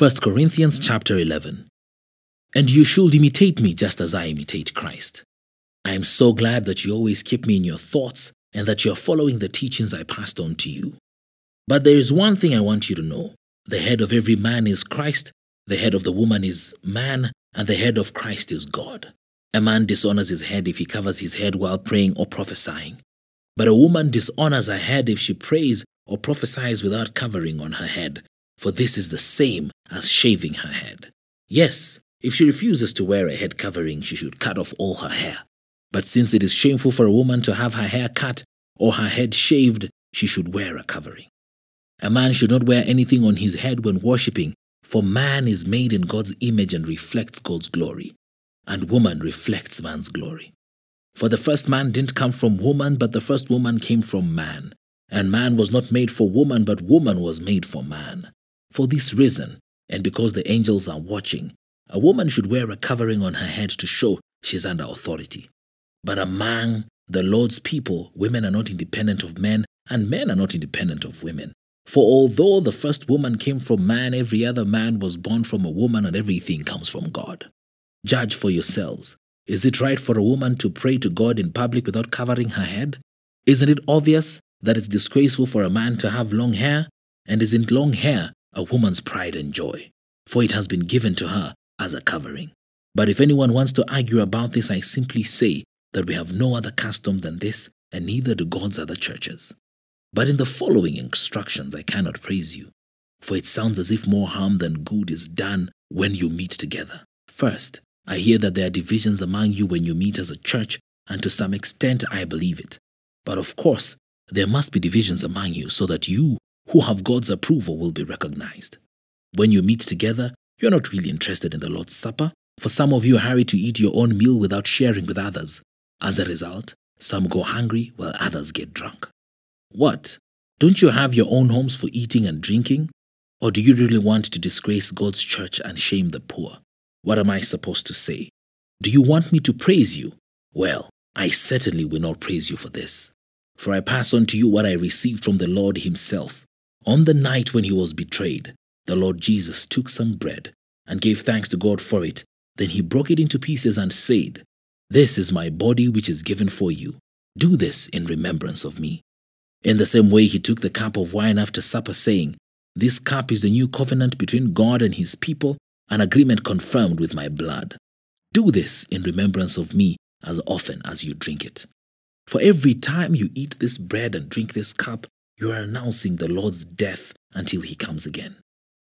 1 Corinthians chapter 11. And you should imitate me just as I imitate Christ. I am so glad that you always keep me in your thoughts and that you are following the teachings I passed on to you. But there is one thing I want you to know the head of every man is Christ, the head of the woman is man, and the head of Christ is God. A man dishonors his head if he covers his head while praying or prophesying. But a woman dishonors her head if she prays or prophesies without covering on her head, for this is the same as shaving her head. Yes, if she refuses to wear a head covering, she should cut off all her hair. But since it is shameful for a woman to have her hair cut or her head shaved, she should wear a covering. A man should not wear anything on his head when worshipping, for man is made in God's image and reflects God's glory, and woman reflects man's glory. For the first man didn't come from woman, but the first woman came from man. And man was not made for woman, but woman was made for man. For this reason, and because the angels are watching, a woman should wear a covering on her head to show she's under authority. But among the Lord's people, women are not independent of men, and men are not independent of women. For although the first woman came from man, every other man was born from a woman, and everything comes from God. Judge for yourselves. Is it right for a woman to pray to God in public without covering her head? Isn't it obvious that it's disgraceful for a man to have long hair? And isn't long hair a woman's pride and joy? For it has been given to her as a covering. But if anyone wants to argue about this, I simply say that we have no other custom than this, and neither do God's other churches. But in the following instructions, I cannot praise you, for it sounds as if more harm than good is done when you meet together. First, I hear that there are divisions among you when you meet as a church, and to some extent I believe it. But of course, there must be divisions among you so that you who have God's approval will be recognized. When you meet together, you're not really interested in the Lord's Supper, for some of you hurry to eat your own meal without sharing with others. As a result, some go hungry while others get drunk. What? Don't you have your own homes for eating and drinking? Or do you really want to disgrace God's church and shame the poor? What am I supposed to say? Do you want me to praise you? Well, I certainly will not praise you for this. For I pass on to you what I received from the Lord Himself. On the night when He was betrayed, the Lord Jesus took some bread and gave thanks to God for it. Then He broke it into pieces and said, This is my body which is given for you. Do this in remembrance of me. In the same way, He took the cup of wine after supper, saying, This cup is the new covenant between God and His people, an agreement confirmed with my blood. Do this in remembrance of me as often as you drink it. For every time you eat this bread and drink this cup, you are announcing the Lord's death until he comes again.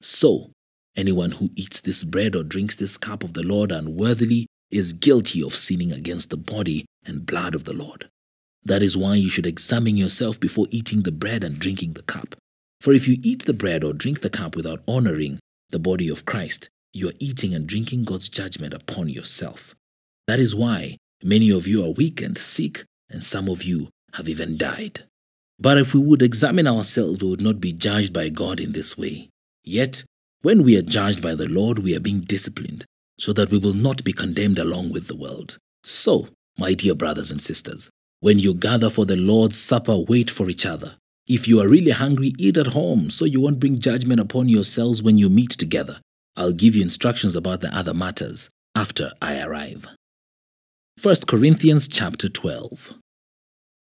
So, anyone who eats this bread or drinks this cup of the Lord unworthily is guilty of sinning against the body and blood of the Lord. That is why you should examine yourself before eating the bread and drinking the cup. For if you eat the bread or drink the cup without honoring the body of Christ, you are eating and drinking God's judgment upon yourself. That is why many of you are weak and sick, and some of you have even died. But if we would examine ourselves, we would not be judged by God in this way. Yet, when we are judged by the Lord, we are being disciplined, so that we will not be condemned along with the world. So, my dear brothers and sisters, when you gather for the Lord's Supper, wait for each other. If you are really hungry, eat at home, so you won't bring judgment upon yourselves when you meet together. I'll give you instructions about the other matters after I arrive. 1 Corinthians chapter 12.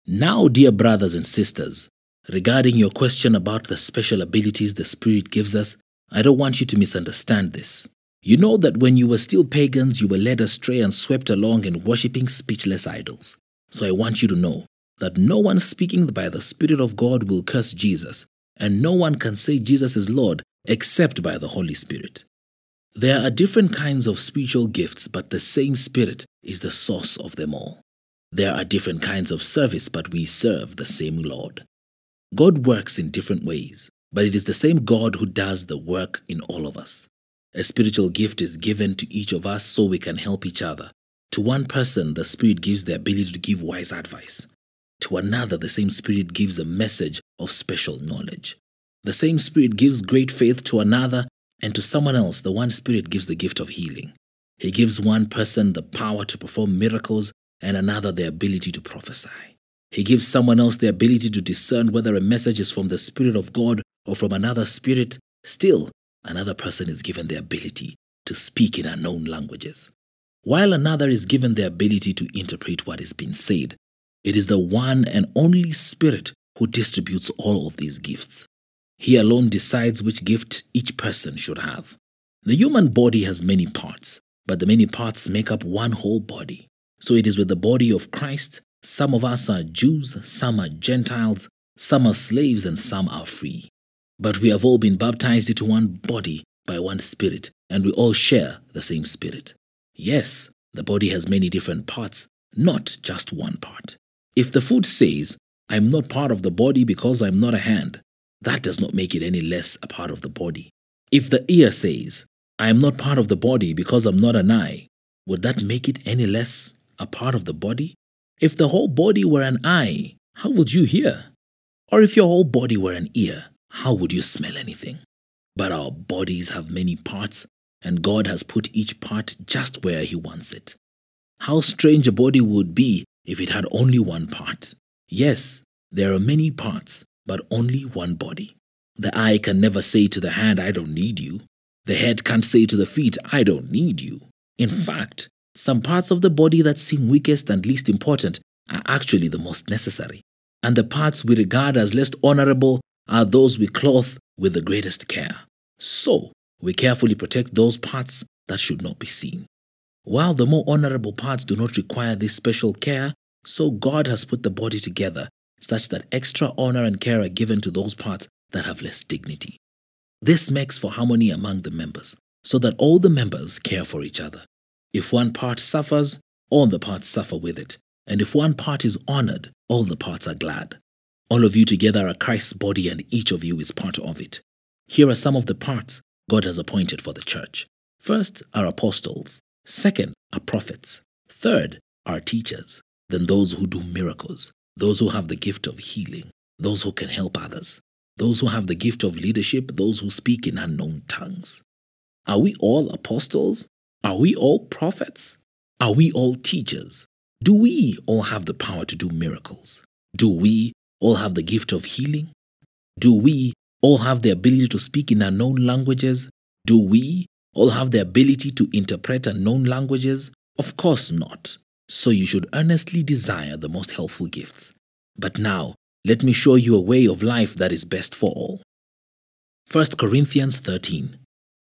Now, dear brothers and sisters, regarding your question about the special abilities the Spirit gives us, I don't want you to misunderstand this. You know that when you were still pagans, you were led astray and swept along in worshipping speechless idols. So I want you to know that no one speaking by the Spirit of God will curse Jesus, and no one can say Jesus is Lord except by the Holy Spirit. There are different kinds of spiritual gifts, but the same Spirit is the source of them all. There are different kinds of service, but we serve the same Lord. God works in different ways, but it is the same God who does the work in all of us. A spiritual gift is given to each of us so we can help each other. To one person, the Spirit gives the ability to give wise advice. To another, the same Spirit gives a message of special knowledge. The same Spirit gives great faith to another, and to someone else, the one Spirit gives the gift of healing. He gives one person the power to perform miracles and another the ability to prophesy. He gives someone else the ability to discern whether a message is from the Spirit of God or from another spirit. Still, another person is given the ability to speak in unknown languages. While another is given the ability to interpret what is being said, it is the one and only Spirit who distributes all of these gifts. He alone decides which gift each person should have. The human body has many parts, but the many parts make up one whole body. So it is with the body of Christ. Some of us are Jews, some are Gentiles, some are slaves, and some are free. But we have all been baptized into one body by one Spirit, and we all share the same Spirit. Yes, the body has many different parts, not just one part. If the foot says, I'm not part of the body because I'm not a hand, that does not make it any less a part of the body. If the ear says, I am not part of the body because I'm not an eye, would that make it any less a part of the body? If the whole body were an eye, how would you hear? Or if your whole body were an ear, how would you smell anything? But our bodies have many parts, and God has put each part just where He wants it. How strange a body would be if it had only one part. Yes, there are many parts, but only one body. The eye can never say to the hand, I don't need you. The head can't say to the feet, I don't need you. In fact, some parts of the body that seem weakest and least important are actually the most necessary. And the parts we regard as less honorable are those we clothe with the greatest care. So, we carefully protect those parts that should not be seen. While the more honorable parts do not require this special care, so God has put the body together such that extra honor and care are given to those parts that have less dignity. This makes for harmony among the members, so that all the members care for each other. If one part suffers, all the parts suffer with it. And if one part is honored, all the parts are glad. All of you together are Christ's body, and each of you is part of it. Here are some of the parts God has appointed for the church. First are apostles. Second are prophets. Third are teachers. Then those who do miracles those who have the gift of healing, those who can help others, those who have the gift of leadership, those who speak in unknown tongues. Are we all apostles? Are we all prophets? Are we all teachers? Do we all have the power to do miracles? Do we all have the gift of healing? Do we all have the ability to speak in unknown languages? Do we all have the ability to interpret unknown languages? Of course not. So you should earnestly desire the most helpful gifts. But now, let me show you a way of life that is best for all. 1 Corinthians 13.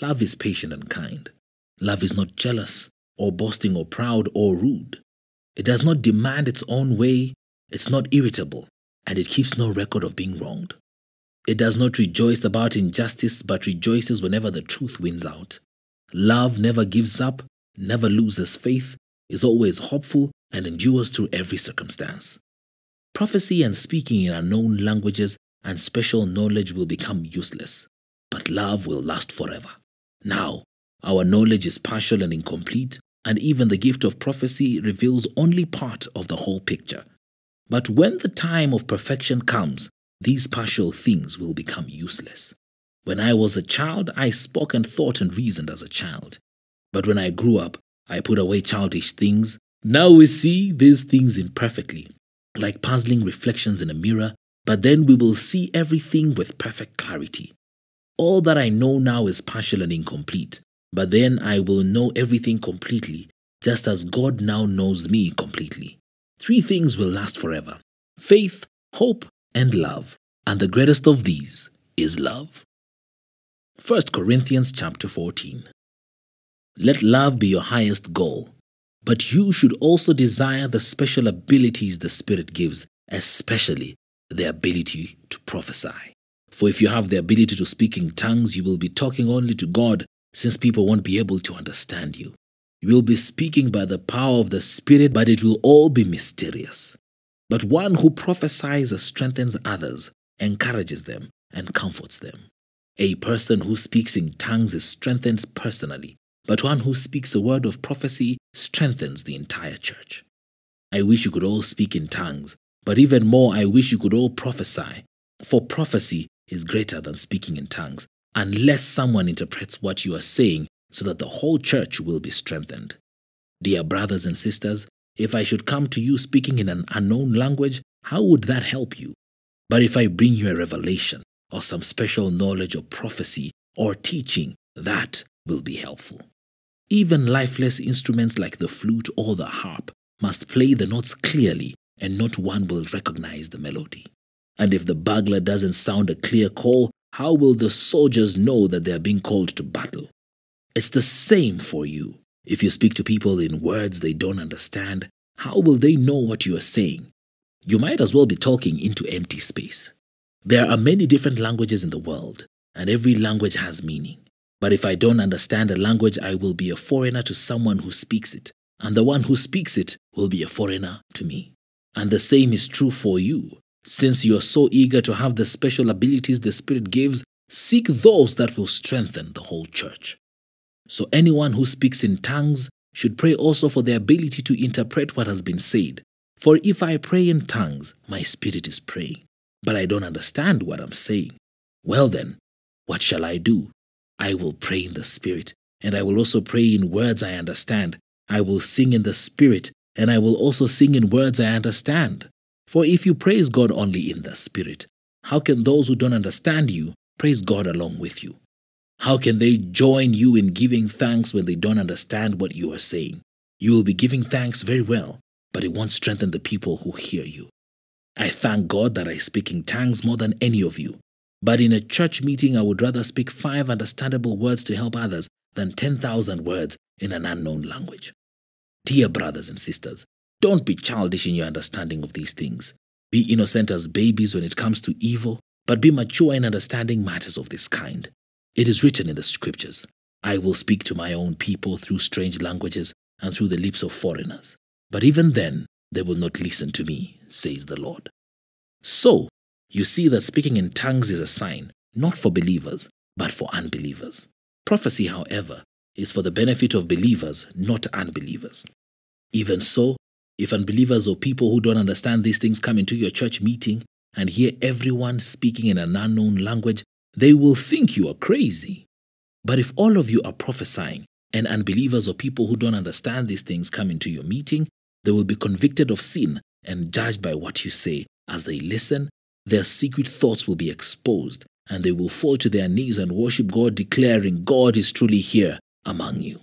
Love is patient and kind. Love is not jealous or boasting or proud or rude. It does not demand its own way, it's not irritable, and it keeps no record of being wronged. It does not rejoice about injustice, but rejoices whenever the truth wins out. Love never gives up, never loses faith, is always hopeful, and endures through every circumstance. Prophecy and speaking in unknown languages and special knowledge will become useless, but love will last forever. Now, our knowledge is partial and incomplete, and even the gift of prophecy reveals only part of the whole picture. But when the time of perfection comes, these partial things will become useless. When I was a child, I spoke and thought and reasoned as a child. But when I grew up, I put away childish things. Now we see these things imperfectly, like puzzling reflections in a mirror, but then we will see everything with perfect clarity. All that I know now is partial and incomplete, but then I will know everything completely, just as God now knows me completely. Three things will last forever faith, hope, and love, and the greatest of these is love. 1 Corinthians chapter 14. Let love be your highest goal. But you should also desire the special abilities the Spirit gives, especially the ability to prophesy. For if you have the ability to speak in tongues, you will be talking only to God, since people won't be able to understand you. You will be speaking by the power of the Spirit, but it will all be mysterious. But one who prophesies strengthens others, encourages them, and comforts them. A person who speaks in tongues is strengthened personally, but one who speaks a word of prophecy strengthens the entire church. I wish you could all speak in tongues, but even more, I wish you could all prophesy. For prophecy is greater than speaking in tongues, unless someone interprets what you are saying so that the whole church will be strengthened. Dear brothers and sisters, if I should come to you speaking in an unknown language, how would that help you? But if I bring you a revelation or some special knowledge or prophecy or teaching, that will be helpful. Even lifeless instruments like the flute or the harp must play the notes clearly and not one will recognize the melody. And if the bugler doesn't sound a clear call, how will the soldiers know that they are being called to battle? It's the same for you. If you speak to people in words they don't understand, how will they know what you are saying? You might as well be talking into empty space. There are many different languages in the world, and every language has meaning. But if I don't understand a language, I will be a foreigner to someone who speaks it, and the one who speaks it will be a foreigner to me. And the same is true for you. Since you are so eager to have the special abilities the Spirit gives, seek those that will strengthen the whole church. So anyone who speaks in tongues should pray also for the ability to interpret what has been said. For if I pray in tongues, my spirit is praying, but I don't understand what I'm saying. Well then, what shall I do? I will pray in the Spirit, and I will also pray in words I understand. I will sing in the Spirit, and I will also sing in words I understand. For if you praise God only in the Spirit, how can those who don't understand you praise God along with you? How can they join you in giving thanks when they don't understand what you are saying? You will be giving thanks very well, but it won't strengthen the people who hear you. I thank God that I speak in tongues more than any of you. But in a church meeting, I would rather speak five understandable words to help others than 10,000 words in an unknown language. Dear brothers and sisters, don't be childish in your understanding of these things. Be innocent as babies when it comes to evil, but be mature in understanding matters of this kind. It is written in the scriptures, I will speak to my own people through strange languages and through the lips of foreigners. But even then, they will not listen to me, says the Lord. So, you see that speaking in tongues is a sign, not for believers, but for unbelievers. Prophecy, however, is for the benefit of believers, not unbelievers. Even so, if unbelievers or people who don't understand these things come into your church meeting and hear everyone speaking in an unknown language, they will think you are crazy. But if all of you are prophesying and unbelievers or people who don't understand these things come into your meeting, they will be convicted of sin and judged by what you say. As they listen, their secret thoughts will be exposed and they will fall to their knees and worship God, declaring, God is truly here among you.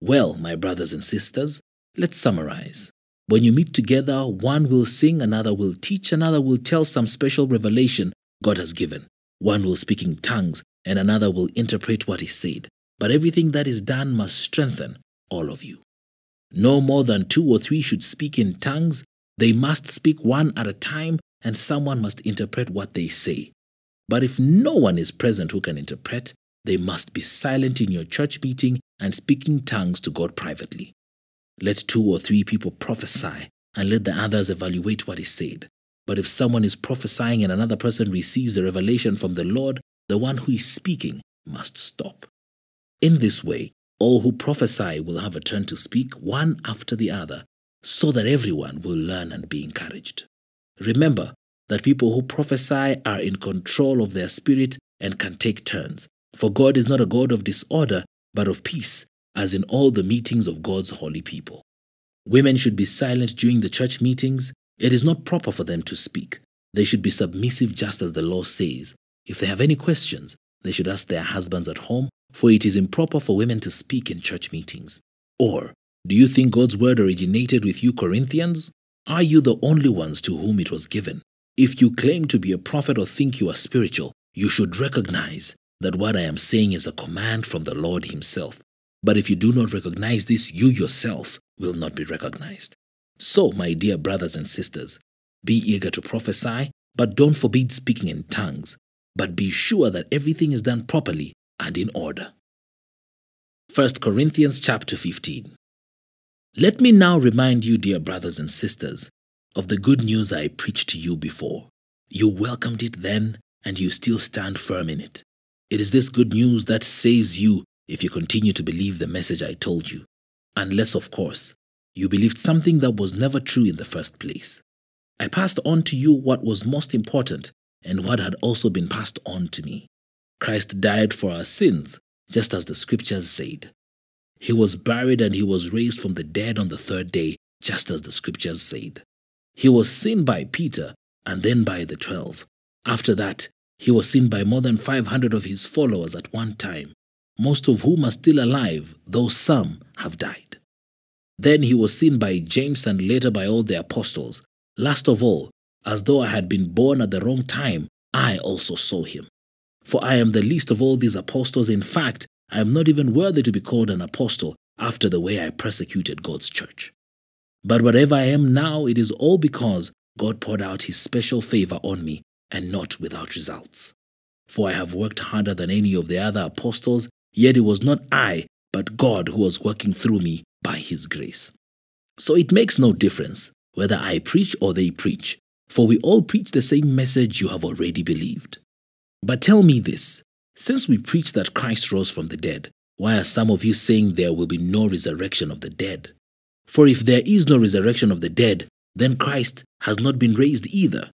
Well, my brothers and sisters, let's summarize. When you meet together, one will sing, another will teach, another will tell some special revelation God has given. One will speak in tongues, and another will interpret what is said. But everything that is done must strengthen all of you. No more than two or three should speak in tongues. They must speak one at a time, and someone must interpret what they say. But if no one is present who can interpret, they must be silent in your church meeting and speaking tongues to God privately. Let two or three people prophesy and let the others evaluate what is said. But if someone is prophesying and another person receives a revelation from the Lord, the one who is speaking must stop. In this way, all who prophesy will have a turn to speak one after the other, so that everyone will learn and be encouraged. Remember that people who prophesy are in control of their spirit and can take turns, for God is not a God of disorder, but of peace, as in all the meetings of God's holy people. Women should be silent during the church meetings. It is not proper for them to speak. They should be submissive just as the law says. If they have any questions, they should ask their husbands at home, for it is improper for women to speak in church meetings. Or, do you think God's word originated with you, Corinthians? Are you the only ones to whom it was given? If you claim to be a prophet or think you are spiritual, you should recognize that what I am saying is a command from the Lord Himself. But if you do not recognize this, you yourself will not be recognized. So, my dear brothers and sisters, be eager to prophesy, but don't forbid speaking in tongues, but be sure that everything is done properly and in order. 1 Corinthians chapter 15. Let me now remind you, dear brothers and sisters, of the good news I preached to you before. You welcomed it then, and you still stand firm in it. It is this good news that saves you if you continue to believe the message I told you, unless, of course, you believed something that was never true in the first place. I passed on to you what was most important and what had also been passed on to me. Christ died for our sins, just as the scriptures said. He was buried and he was raised from the dead on the third day, just as the scriptures said. He was seen by Peter and then by the twelve. After that, he was seen by more than 500 of his followers at one time, most of whom are still alive, though some have died. Then he was seen by James and later by all the apostles. Last of all, as though I had been born at the wrong time, I also saw him. For I am the least of all these apostles. In fact, I am not even worthy to be called an apostle after the way I persecuted God's church. But whatever I am now, it is all because God poured out his special favor on me and not without results. For I have worked harder than any of the other apostles, yet it was not I, but God who was working through me by his grace. So it makes no difference whether I preach or they preach, for we all preach the same message you have already believed. But tell me this since we preach that Christ rose from the dead, why are some of you saying there will be no resurrection of the dead? For if there is no resurrection of the dead, then Christ has not been raised either.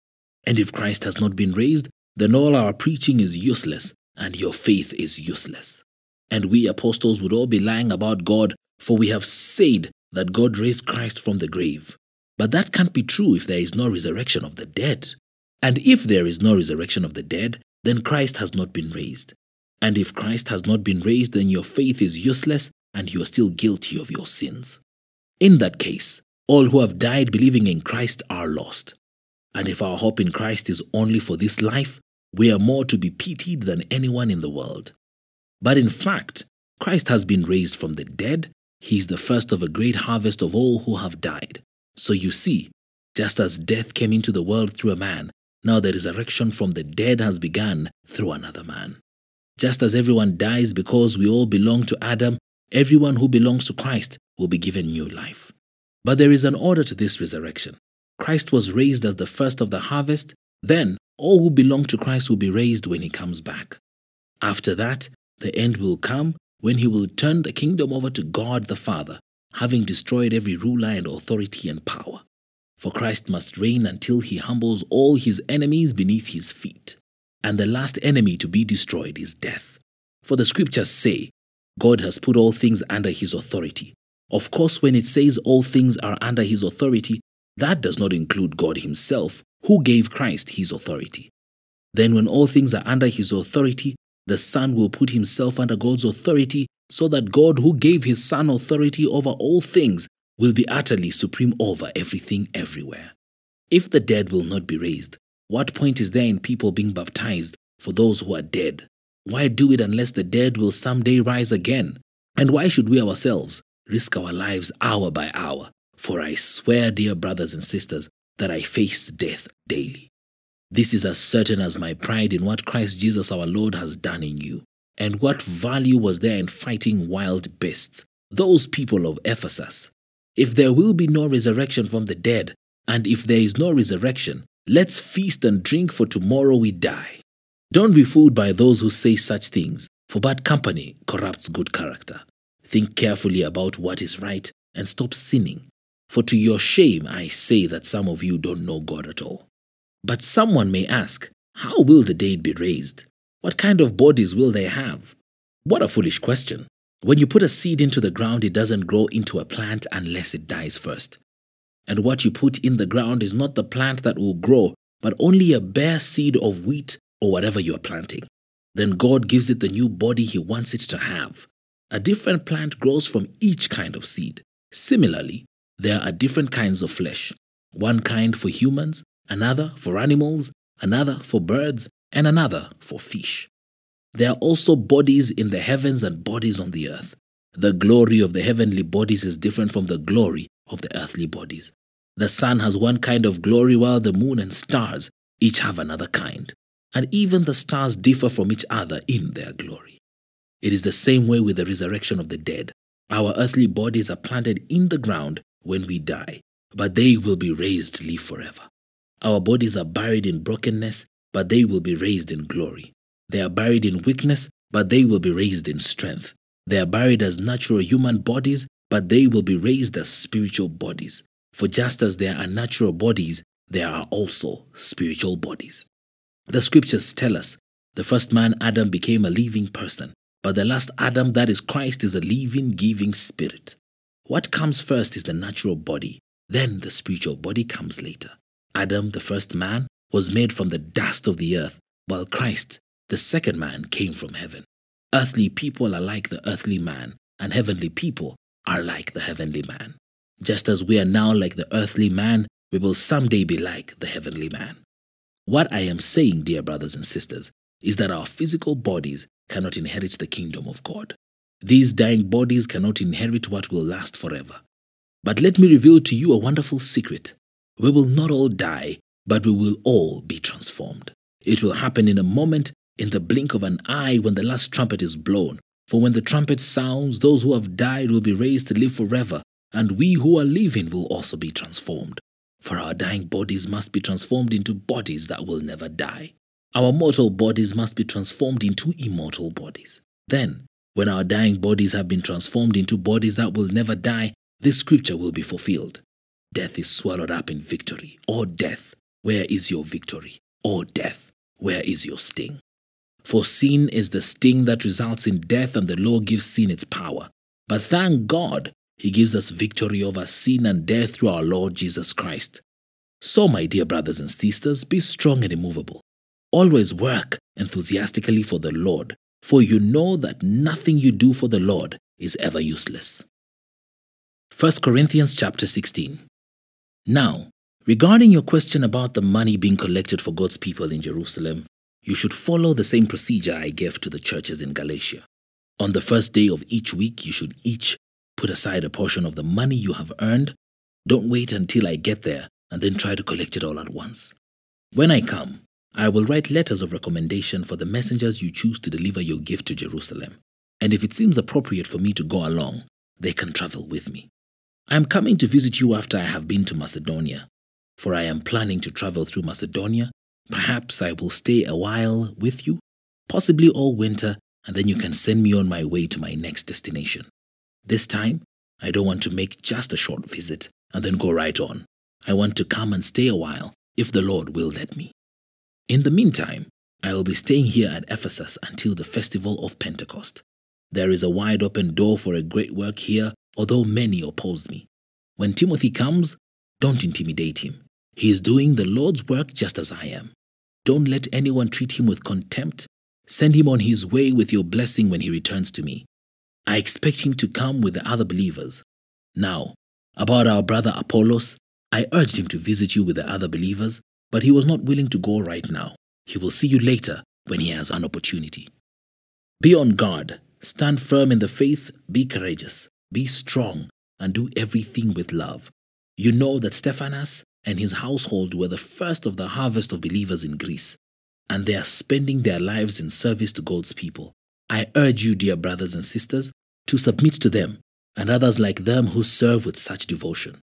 And if Christ has not been raised, then all our preaching is useless, and your faith is useless. And we apostles would all be lying about God, for we have said that God raised Christ from the grave. But that can't be true if there is no resurrection of the dead. And if there is no resurrection of the dead, then Christ has not been raised. And if Christ has not been raised, then your faith is useless and you are still guilty of your sins. In that case, all who have died believing in Christ are lost. And if our hope in Christ is only for this life, we are more to be pitied than anyone in the world. But in fact, Christ has been raised from the dead. He is the first of a great harvest of all who have died. So you see, just as death came into the world through a man, now the resurrection from the dead has begun through another man. Just as everyone dies because we all belong to Adam, everyone who belongs to Christ will be given new life. But there is an order to this resurrection. Christ was raised as the first of the harvest, then all who belong to Christ will be raised when he comes back. After that, the end will come when he will turn the kingdom over to God the Father, having destroyed every ruler and authority and power. For Christ must reign until he humbles all his enemies beneath his feet. And the last enemy to be destroyed is death. For the scriptures say, God has put all things under his authority. Of course, when it says all things are under his authority, that does not include God himself, who gave Christ his authority. Then, when all things are under his authority, the Son will put himself under God's authority so that God, who gave his Son authority over all things, will be utterly supreme over everything everywhere. If the dead will not be raised, what point is there in people being baptized for those who are dead? Why do it unless the dead will someday rise again? And why should we ourselves risk our lives hour by hour? For I swear, dear brothers and sisters, that I face death daily. This is as certain as my pride in what Christ Jesus our Lord has done in you. And what value was there in fighting wild beasts, those people of Ephesus? If there will be no resurrection from the dead, and if there is no resurrection, let's feast and drink, for tomorrow we die. Don't be fooled by those who say such things, for bad company corrupts good character. Think carefully about what is right and stop sinning. For to your shame, I say that some of you don't know God at all. But someone may ask, How will the dead be raised? What kind of bodies will they have? What a foolish question. When you put a seed into the ground, it doesn't grow into a plant unless it dies first. And what you put in the ground is not the plant that will grow, but only a bare seed of wheat or whatever you are planting. Then God gives it the new body He wants it to have. A different plant grows from each kind of seed. Similarly, there are different kinds of flesh one kind for humans, another for animals, another for birds, and another for fish. There are also bodies in the heavens and bodies on the earth. The glory of the heavenly bodies is different from the glory of the earthly bodies. The sun has one kind of glory, while the moon and stars each have another kind. And even the stars differ from each other in their glory. It is the same way with the resurrection of the dead. Our earthly bodies are planted in the ground when we die, but they will be raised to live forever. Our bodies are buried in brokenness, but they will be raised in glory. They are buried in weakness, but they will be raised in strength. They are buried as natural human bodies, but they will be raised as spiritual bodies. For just as there are natural bodies, there are also spiritual bodies. The scriptures tell us the first man, Adam, became a living person, but the last Adam, that is Christ, is a living, giving spirit. What comes first is the natural body, then the spiritual body comes later. Adam, the first man, was made from the dust of the earth, while Christ, the second man, came from heaven. Earthly people are like the earthly man, and heavenly people are like the heavenly man. Just as we are now like the earthly man, we will someday be like the heavenly man. What I am saying, dear brothers and sisters, is that our physical bodies cannot inherit the kingdom of God. These dying bodies cannot inherit what will last forever. But let me reveal to you a wonderful secret. We will not all die, but we will all be transformed. It will happen in a moment, in the blink of an eye, when the last trumpet is blown. For when the trumpet sounds, those who have died will be raised to live forever, and we who are living will also be transformed. For our dying bodies must be transformed into bodies that will never die. Our mortal bodies must be transformed into immortal bodies. Then, when our dying bodies have been transformed into bodies that will never die, this scripture will be fulfilled. Death is swallowed up in victory. Or death, where is your victory? Or death, where is your sting? For sin is the sting that results in death, and the law gives sin its power. But thank God, He gives us victory over sin and death through our Lord Jesus Christ. So, my dear brothers and sisters, be strong and immovable. Always work enthusiastically for the Lord, for you know that nothing you do for the Lord is ever useless. 1 Corinthians chapter 16. Now, regarding your question about the money being collected for God's people in Jerusalem, you should follow the same procedure I gave to the churches in Galatia. On the first day of each week, you should each put aside a portion of the money you have earned. Don't wait until I get there and then try to collect it all at once. When I come, I will write letters of recommendation for the messengers you choose to deliver your gift to Jerusalem. And if it seems appropriate for me to go along, they can travel with me. I am coming to visit you after I have been to Macedonia, for I am planning to travel through Macedonia. Perhaps I will stay a while with you, possibly all winter, and then you can send me on my way to my next destination. This time, I don't want to make just a short visit and then go right on. I want to come and stay a while, if the Lord will let me. In the meantime, I will be staying here at Ephesus until the festival of Pentecost. There is a wide open door for a great work here, although many oppose me. When Timothy comes, don't intimidate him. He is doing the Lord's work just as I am. Don't let anyone treat him with contempt. Send him on his way with your blessing when he returns to me. I expect him to come with the other believers. Now, about our brother Apollos, I urged him to visit you with the other believers, but he was not willing to go right now. He will see you later when he has an opportunity. Be on guard, stand firm in the faith, be courageous, be strong, and do everything with love. You know that Stephanas and his household were the first of the harvest of believers in Greece, and they are spending their lives in service to God's people. I urge you, dear brothers and sisters, to submit to them and others like them who serve with such devotion.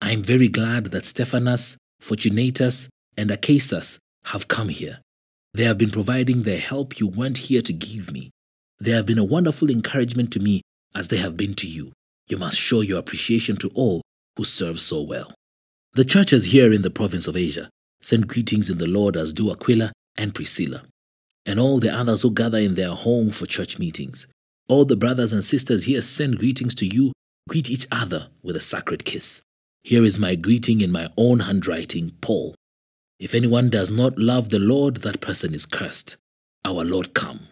I am very glad that Stephanas, Fortunatus, and Achaicus have come here. They have been providing the help you weren't here to give me. They have been a wonderful encouragement to me as they have been to you. You must show your appreciation to all who serve so well. The churches here in the province of Asia send greetings in the Lord as do Aquila and Priscilla, and all the others who gather in their home for church meetings. All the brothers and sisters here send greetings to you. Greet each other with a sacred kiss. Here is my greeting in my own handwriting, Paul. If anyone does not love the Lord, that person is cursed. Our Lord come.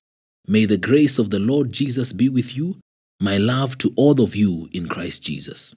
May the grace of the Lord Jesus be with you. My love to all of you in Christ Jesus.